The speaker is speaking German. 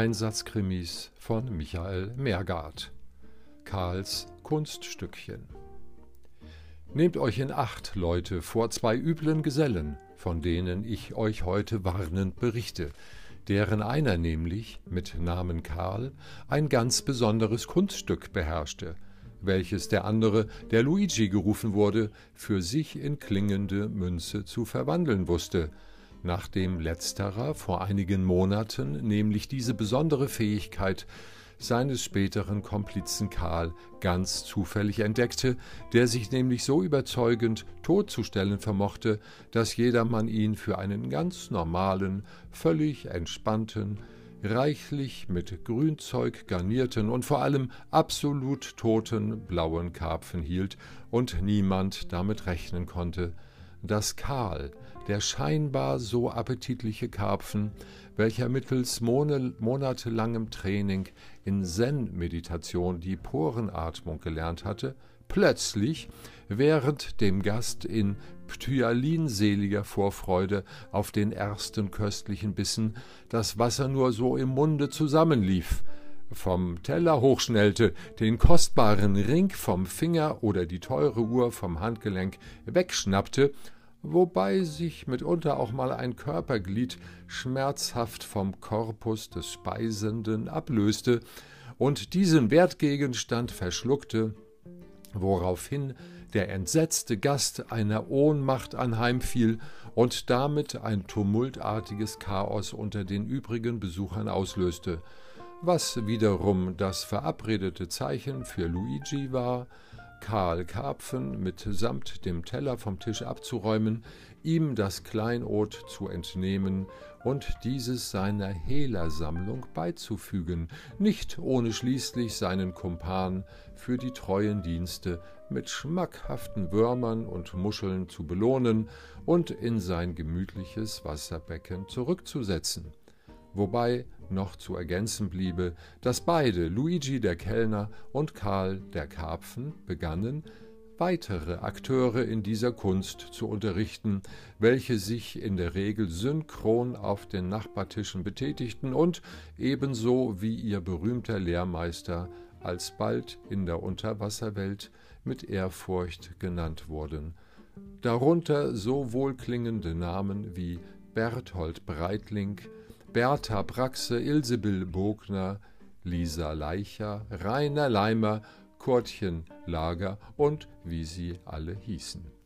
Einsatzkrimis von Michael Mergard. Karls Kunststückchen. Nehmt euch in Acht, Leute, vor zwei üblen Gesellen, von denen ich euch heute warnend berichte, deren einer nämlich, mit Namen Karl, ein ganz besonderes Kunststück beherrschte, welches der andere, der Luigi gerufen wurde, für sich in klingende Münze zu verwandeln wusste, nachdem letzterer vor einigen Monaten nämlich diese besondere Fähigkeit seines späteren Komplizen Karl ganz zufällig entdeckte, der sich nämlich so überzeugend totzustellen vermochte, dass jedermann ihn für einen ganz normalen, völlig entspannten, reichlich mit Grünzeug garnierten und vor allem absolut toten blauen Karpfen hielt und niemand damit rechnen konnte, dass Karl, der scheinbar so appetitliche Karpfen, welcher mittels monatelangem Training in Zen-Meditation die Porenatmung gelernt hatte, plötzlich während dem Gast in ptyalinseliger Vorfreude auf den ersten köstlichen Bissen das Wasser nur so im Munde zusammenlief, vom Teller hochschnellte, den kostbaren Ring vom Finger oder die teure Uhr vom Handgelenk wegschnappte, wobei sich mitunter auch mal ein Körperglied schmerzhaft vom Korpus des Speisenden ablöste und diesen Wertgegenstand verschluckte, woraufhin der entsetzte Gast einer Ohnmacht anheimfiel und damit ein tumultartiges Chaos unter den übrigen Besuchern auslöste, was wiederum das verabredete Zeichen für Luigi war, Karl Karpfen mitsamt dem Teller vom Tisch abzuräumen, ihm das Kleinod zu entnehmen und dieses seiner Hehlersammlung beizufügen, nicht ohne schließlich seinen Kumpan für die treuen Dienste mit schmackhaften Würmern und Muscheln zu belohnen und in sein gemütliches Wasserbecken zurückzusetzen. Wobei noch zu ergänzen bliebe, dass beide, Luigi der Kellner und Karl der Karpfen, begannen, weitere Akteure in dieser Kunst zu unterrichten, welche sich in der Regel synchron auf den Nachbartischen betätigten und ebenso wie ihr berühmter Lehrmeister alsbald in der Unterwasserwelt mit Ehrfurcht genannt wurden. Darunter so wohlklingende Namen wie Berthold Breitling, Bertha Braxe, Ilsebill Bogner, Lisa Leicher, Rainer Leimer, Kurtchen Lager und wie sie alle hießen.